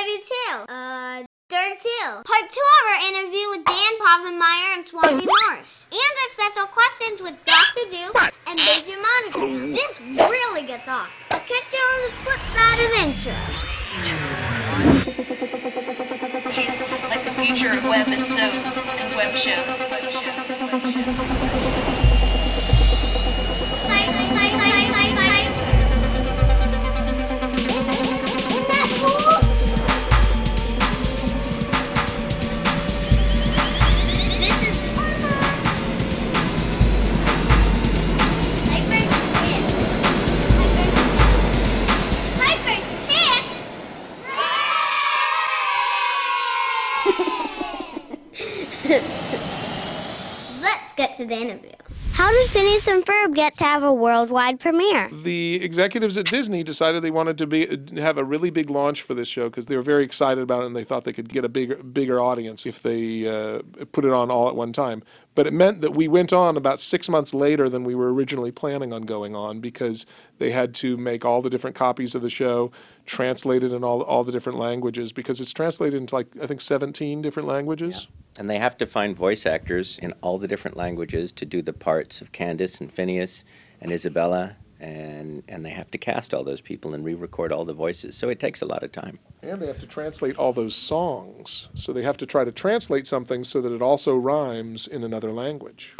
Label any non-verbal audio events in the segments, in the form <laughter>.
32. Uh, 32. Part 2 of our interview with Dan Povenmire and Swampy Marsh. And our special questions with Dr. Duke and Major Monica. This really gets awesome. I'll catch you on the flip side of the intro. She's like the future of webisodes and web shows. Web shows. Web shows. Hi, to the interview. How did Phineas and Ferb get to have a worldwide premiere? the executives at Disney decided they wanted to be have a really big launch for this show because they were very excited about it and they thought they could get a bigger bigger audience if they uh, put it on all at one time. But it meant that we went on about six months later than we were originally planning on going on because they had to make all the different copies of the show, translated in all all the different languages because it's translated into like I think seventeen different languages. And they have to find voice actors in all the different languages to do the parts of Candace and Phineas and Isabella, and and they have to cast all those people and re-record all the voices. So it takes a lot of time. And they have to translate all those songs. So they have to try to translate something so that it also rhymes in another language.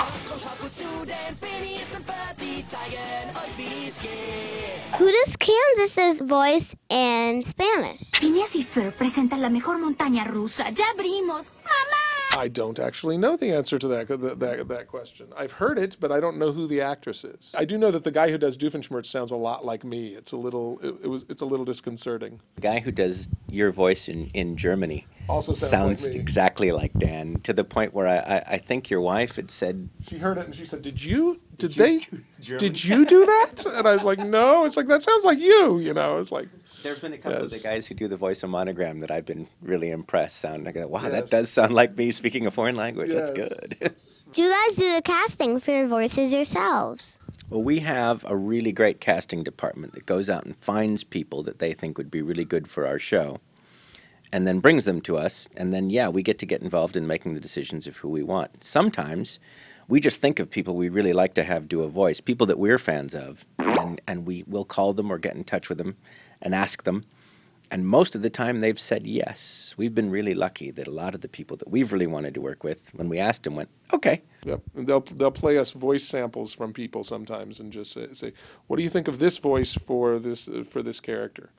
Who does Candace's voice in Spanish? Phineas y Ferb presentan la mejor montaña rusa. Ya abrimos. ¡Mamá! I don't actually know the answer to that, that, that, question. I've heard it, but I don't know who the actress is. I do know that the guy who does Doofenshmirtz sounds a lot like me. It's a little, it, it was, it's a little disconcerting. The guy who does your voice in, in Germany Also sounds, sounds like me. exactly like Dan to the point where I, I, I think your wife had said, She heard it and she said, "Did you? Did, they? Did you do that?" And I was like, "No." It's like that sounds like you. You know. It's like There have been a couple of the guys who do the voice of Monogram that I've been really impressed. Sound like, wow, Yes. that does sound like me speaking a foreign language. That's good. <laughs> Do you guys do the casting for your voices yourselves? well, we have a really great casting department that goes out and finds people that they think would be really good for our show, and then brings them to us. And then, yeah, we get to get involved in making the decisions of who we want. Sometimes we just think of people we really like to have do a voice, people that we're fans of, and, and we will call them or get in touch with them and ask them. And most of the time, they've said yes. We've been really lucky that a lot of the people that we've really wanted to work with, when we asked them, went, okay. Yep. And they'll they'll play us voice samples from people sometimes and just say, say "What do you think of this voice for this for this character?"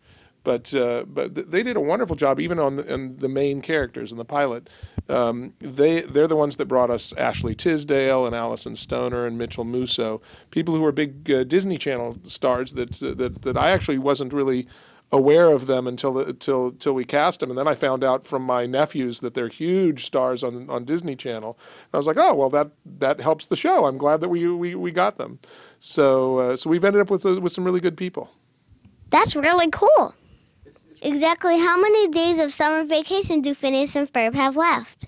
But uh, but th- they did a wonderful job even on the, on the main characters in the pilot. Um, they they're the ones that brought us Ashley Tisdale and Alyson Stoner and Mitchell Musso, people who are big uh, Disney Channel stars that that that I actually wasn't really aware of them until until until we cast them, and then I found out from my nephews that they're huge stars on on Disney Channel. And I was like, oh well, that that helps the show. I'm glad that we we, we got them. So uh, so we've ended up with uh, with some really good people. That's really cool. Exactly how many days of summer vacation do Phineas and Ferb have left?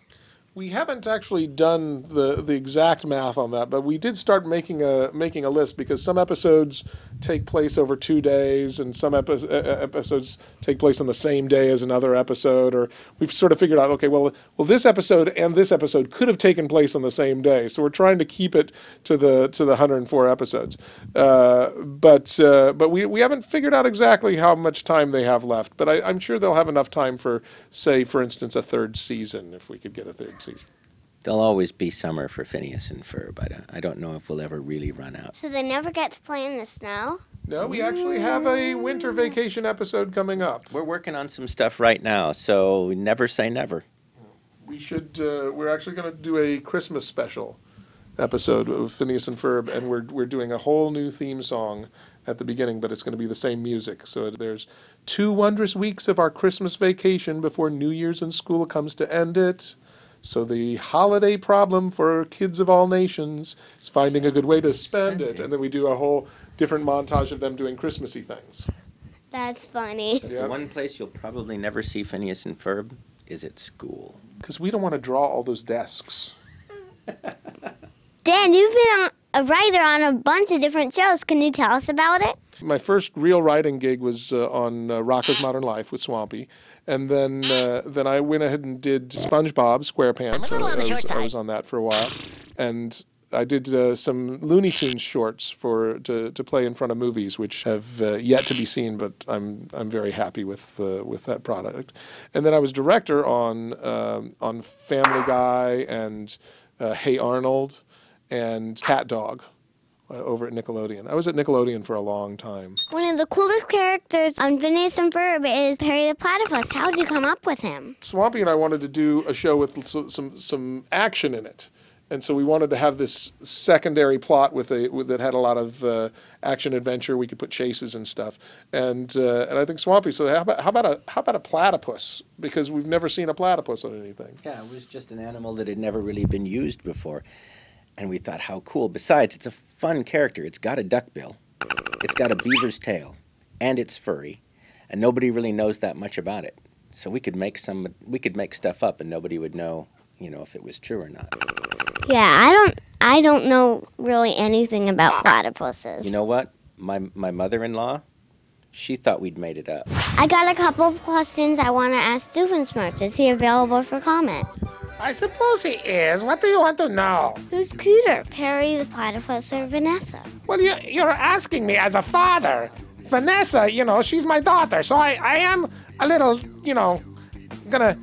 We haven't actually done the, the exact math on that, but we did start making a making a list because some episodes take place over two days, and some epi- episodes take place on the same day as another episode. Or we've sort of figured out, okay, well, well, this episode and this episode could have taken place on the same day, so we're trying to keep it to the to the 104 episodes. Uh, but uh, but we we haven't figured out exactly how much time they have left. But I, I'm sure they'll have enough time for, say, for instance, a third season if we could get a third season. There'll always be summer for Phineas and Ferb. I don't, I don't know if we'll ever really run out. So they never get to play in the snow? No, we actually have a winter vacation episode coming up. We're working on some stuff right now, so never say never. We should. Uh, we're actually going to do a Christmas special episode of Phineas and Ferb, and we're we're doing a whole new theme song at the beginning, but it's going to be the same music. So there's two wondrous weeks of our Christmas vacation before New Year's and school comes to end it. So the holiday problem for kids of all nations is finding a good way to spend it, and then we do a whole different montage of them doing Christmassy things. That's funny. Yeah. The one place you'll probably never see Phineas and Ferb is at school. Because we don't want to draw all those desks. <laughs> Dan, you've been on, a writer on a bunch of different shows. Can you tell us about it? My first real writing gig was uh, on uh, Rocko's Modern Life with Swampy, and then uh, then I went ahead and did SpongeBob SquarePants. I, I was, I was on that for a while, and I did uh, some Looney Tunes shorts for to, to play in front of movies, which have uh, yet to be seen, but I'm I'm very happy with uh, with that product. And then I was director on um, on Family Guy and uh, Hey Arnold and Cat Dog uh, over at Nickelodeon. I was at Nickelodeon for a long time. One of the coolest characters on Phineas and Ferb is Perry the Platypus. How did you come up with him? Swampy and I wanted to do a show with some some, some action in it. And so we wanted to have this secondary plot with a with, that had a lot of uh, action adventure. We could put chases and stuff. And uh, and I think Swampy said, how about how about a how about a platypus? Because we've never seen a platypus on anything. Yeah, it was just an animal that had never really been used before. And we thought, how cool. Besides, it's a fun character. It's got a duck bill, it's got a beaver's tail, and it's furry. And nobody really knows that much about it. So we could make some we could make stuff up and nobody would know, you know, if it was true or not. Yeah, I don't I don't know really anything about platypuses. You know what? My my mother-in-law, she thought we'd made it up. I got a couple of questions I want to ask Doofenshmirtz. Is he available for comment? I suppose he is. What do you want to know? Who's cuter, Perry the Platypus or Vanessa? Well, you, you're asking me as a father. Vanessa, you know, she's my daughter, so I, I am a little, you know, gonna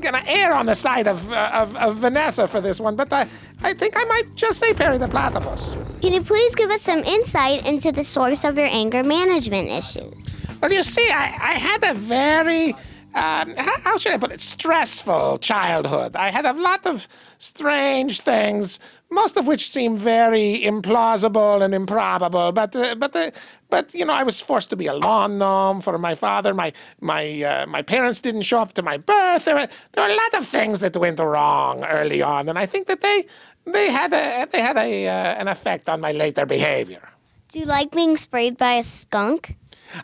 gonna err on the side of, uh, of, of Vanessa for this one, but I, I think I might just say Perry the Platypus. Can you please give us some insight into the source of your anger management issues? Well, you see, I, I had a very, um, how, should I put it, stressful childhood. I had a lot of strange things, most of which seem very implausible and improbable. But, uh, but, uh, but you know, I was forced to be a lawn gnome for my father. My, my, uh, my parents didn't show up to my birth. There were, there were a lot of things that went wrong early on, and I think that they, they had, a, they had a, uh, an effect on my later behavior. Do you like being sprayed by a skunk?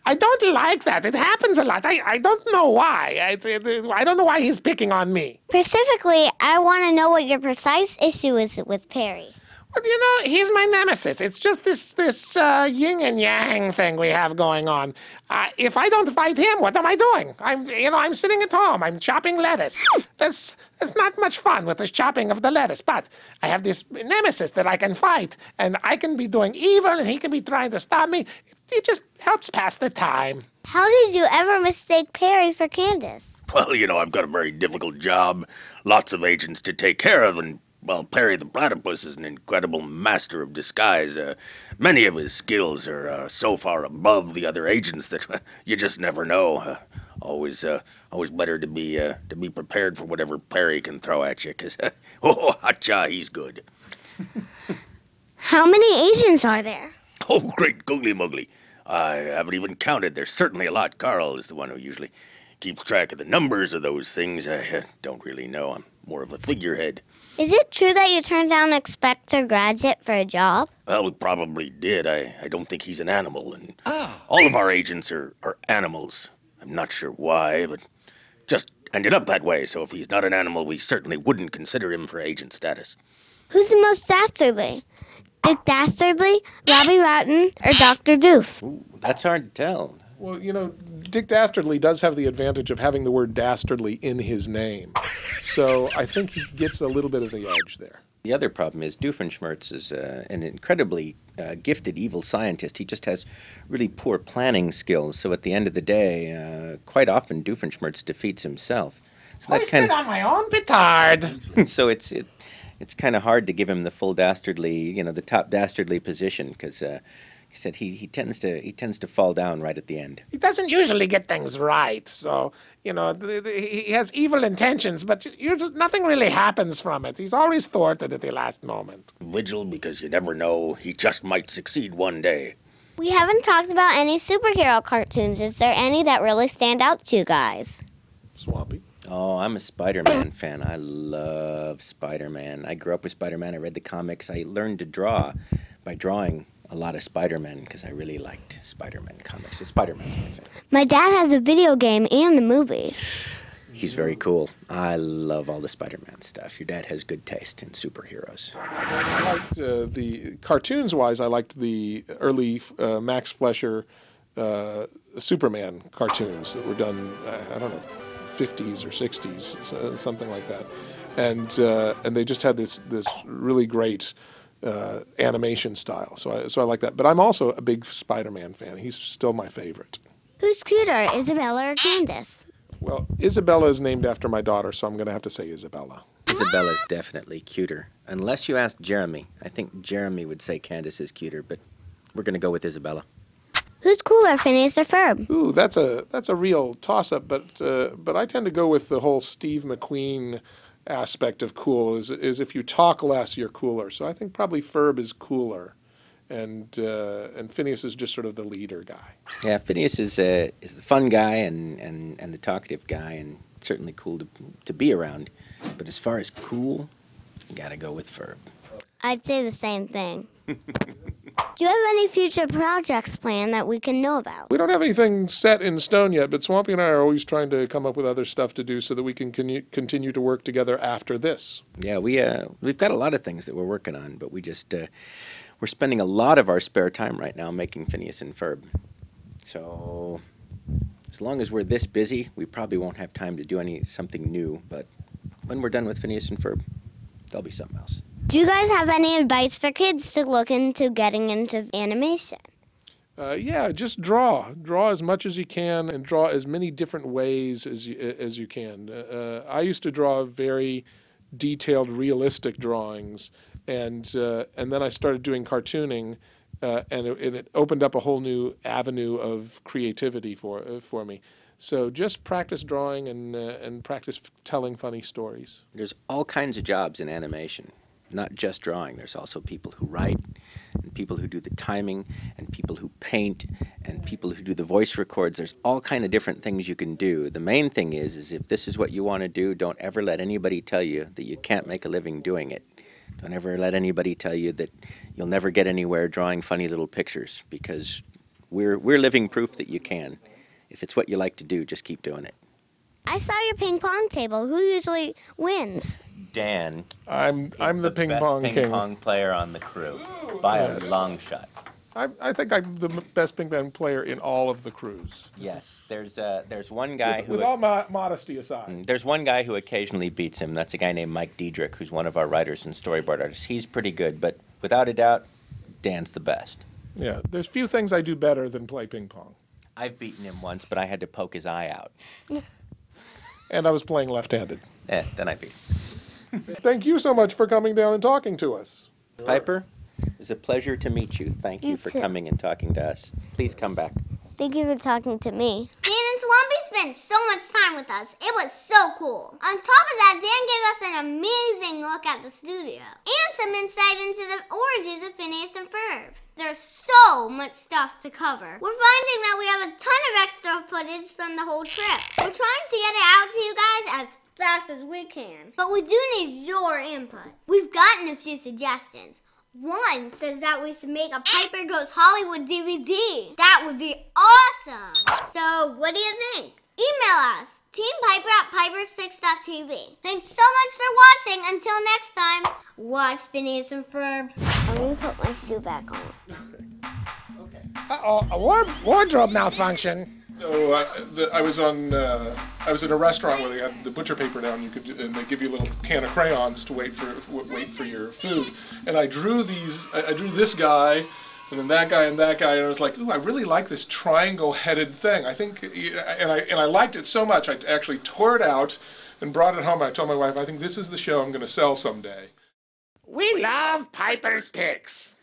I don't like that. It happens a lot. I, I don't know why. It's- it- I don't know why he's picking on me. Specifically, I want to know what your precise issue is with Perry. Well, you know, he's my nemesis. It's just this this uh, yin and yang thing we have going on. Uh, if I don't fight him, what am I doing? I'm you know I'm sitting at home. I'm chopping lettuce. That's that's not much fun with the chopping of the lettuce. But I have this nemesis that I can fight, and I can be doing evil, and he can be trying to stop me. It just helps pass the time. How did you ever mistake Perry for Candace? Well, you know, I've got a very difficult job, lots of agents to take care of, and, well, Perry the Platypus is an incredible master of disguise. Uh, many of his skills are uh, so far above the other agents that <laughs> you just never know. Uh, always, uh, always better to be uh, to be prepared for whatever Perry can throw at you, because, <laughs> oh, hotcha, he's good. How many agents are there? <laughs> Oh, great googly muggly. I haven't even counted. There's certainly a lot. Carl is the one who usually keeps track of the numbers of those things. I uh, don't really know. I'm more of a figurehead. Is it true that you turned down Inspector Gadget for a job? Well, we probably did. I, I don't think he's an animal, and all of our agents are, are animals. I'm not sure why, but just ended up that way. So if he's not an animal, we certainly wouldn't consider him for agent status. Who's the most dastardly? Dick Dastardly, Robbie Rotten, or Dr. Doof? That's hard to tell. Well, you know, Dick Dastardly does have the advantage of having the word dastardly in his name. So I think he gets a little bit of the edge there. The other problem is Doofenshmirtz is uh, an incredibly uh, gifted evil scientist. He just has really poor planning skills. So at the end of the day, uh, quite often Doofenshmirtz defeats himself. So that Hoisted kind on my own petard. <laughs> so it's it, it's kind of hard to give him the full dastardly, you know, the top dastardly position because uh, he said he, he tends to he tends to fall down right at the end. He doesn't usually get things right, so you know th- th- he has evil intentions, but you, nothing really happens from it. He's always thwarted at the last moment. Vigil, because you never know. He just might succeed one day. We haven't talked about any superhero cartoons. Is there any that really stand out to you guys? Swampy. Oh, I'm a Spider-Man fan. I love Spider-Man. I grew up with Spider-Man. I read the comics. I learned to draw by drawing a lot of Spider-Man because I really liked Spider-Man comics. So Spider-Man's my favorite. My dad has a video game and the movies. He's very cool. I love all the Spider-Man stuff. Your dad has good taste in superheroes. I liked uh, the cartoons wise. I liked the early uh, Max Fleischer uh, Superman cartoons that were done. uh, I don't know, 50s or 60s, something like that, and uh, and they just had this this really great. Uh, animation style, so I, so I like that. But I'm also a big Spider-Man fan. He's still my favorite. Who's cuter, Isabella or Candace? Well, Isabella is named after my daughter, so I'm going to have to say Isabella. Isabella's definitely cuter. Unless you ask Jeremy. I think Jeremy would say Candace is cuter, but we're going to go with Isabella. Who's cooler, Phineas or Ferb? Ooh, that's a that's a real toss-up, but uh, but I tend to go with the whole Steve McQueen aspect of cool. Is is if you talk less, you're cooler. So I think probably Ferb is cooler, and uh, and Phineas is just sort of the leader guy. Yeah, Phineas is uh, is the fun guy and, and, and the talkative guy, and certainly cool to, to be around. But as far as cool, you got to go with Ferb. I'd say the same thing. <laughs> Do you have any future projects planned that we can know about? We don't have anything set in stone yet, but Swampy and I are always trying to come up with other stuff to do so that we can con- continue to work together after this. Yeah, we uh, we've got a lot of things that we're working on, but we just uh, we're spending a lot of our spare time right now making Phineas and Ferb. So as long as we're this busy, we probably won't have time to do any something new. But when we're done with Phineas and Ferb, there'll be something else. Do you guys have any advice for kids to look into getting into animation? Uh, yeah, just draw. Draw as much as you can, and draw as many different ways as you as you can. Uh, I used to draw very detailed, realistic drawings, and uh, and then I started doing cartooning, uh, and, it, and it opened up a whole new avenue of creativity for uh, for me. So just practice drawing and uh, and practice f- telling funny stories. There's all kinds of jobs in animation, not just drawing. There's also people who write, and people who do the timing, and people who paint, and people who do the voice records. There's all kind of different things you can do. The main thing is, is if this is what you want to do, don't ever let anybody tell you that you can't make a living doing it. Don't ever let anybody tell you that you'll never get anywhere drawing funny little pictures, because we're we're living proof that you can. If it's what you like to do, just keep doing it. I saw your ping pong table. Who usually wins? Dan I'm I'm the, ping pong king. player on the crew by a long shot. I, I think I'm the m- best ping pong player in all of the crews. Yes, there's uh, there's one guy With, who with all mo- modesty aside. there's one guy who occasionally beats him. That's a guy named Mike Diedrich, who's one of our writers and storyboard artists. He's pretty good, but without a doubt, Dan's the best. Yeah, there's few things I do better than play ping pong. I've beaten him once, but I had to poke his eye out. <laughs> And I was playing left-handed. Eh, then I beat. him. Thank you so much for coming down and talking to us. Piper, it's a pleasure to meet you. Thank you, You for too. coming and talking to us. Please come back. Thank you for talking to me. Dan and Swampy spent so much time with us. It was so cool. On top of that, Dan gave us an amazing look at the studio and some insight into the origins of Phineas and Ferb. There's so much stuff to cover. We're finding that we have a ton of extra footage from the whole trip. We're trying to get it out to you guys as fast as we can. But we do need your input. We've gotten a few suggestions. One says that we should make a Piper Goes Hollywood DVD. That would be awesome. So, what do you think? Email us, teampiper at piperspix.tv. Thanks so much for watching. Until next time, watch Phineas and Ferb. I'm going to put my suit back on. Okay. Uh-oh, a ward- wardrobe malfunction. So uh, the, I was on. Uh, I was in a restaurant where they had the butcher paper down. You could, and they give you a little can of crayons to wait for wait for your food. And I drew these. I, I drew this guy, and then that guy and that guy. And I was like, ooh, I really like this triangle-headed thing. I think, and I and I liked it so much. I actually tore it out and brought it home. I told my wife, I think this is the show I'm going to sell someday. We love Piper's Picks.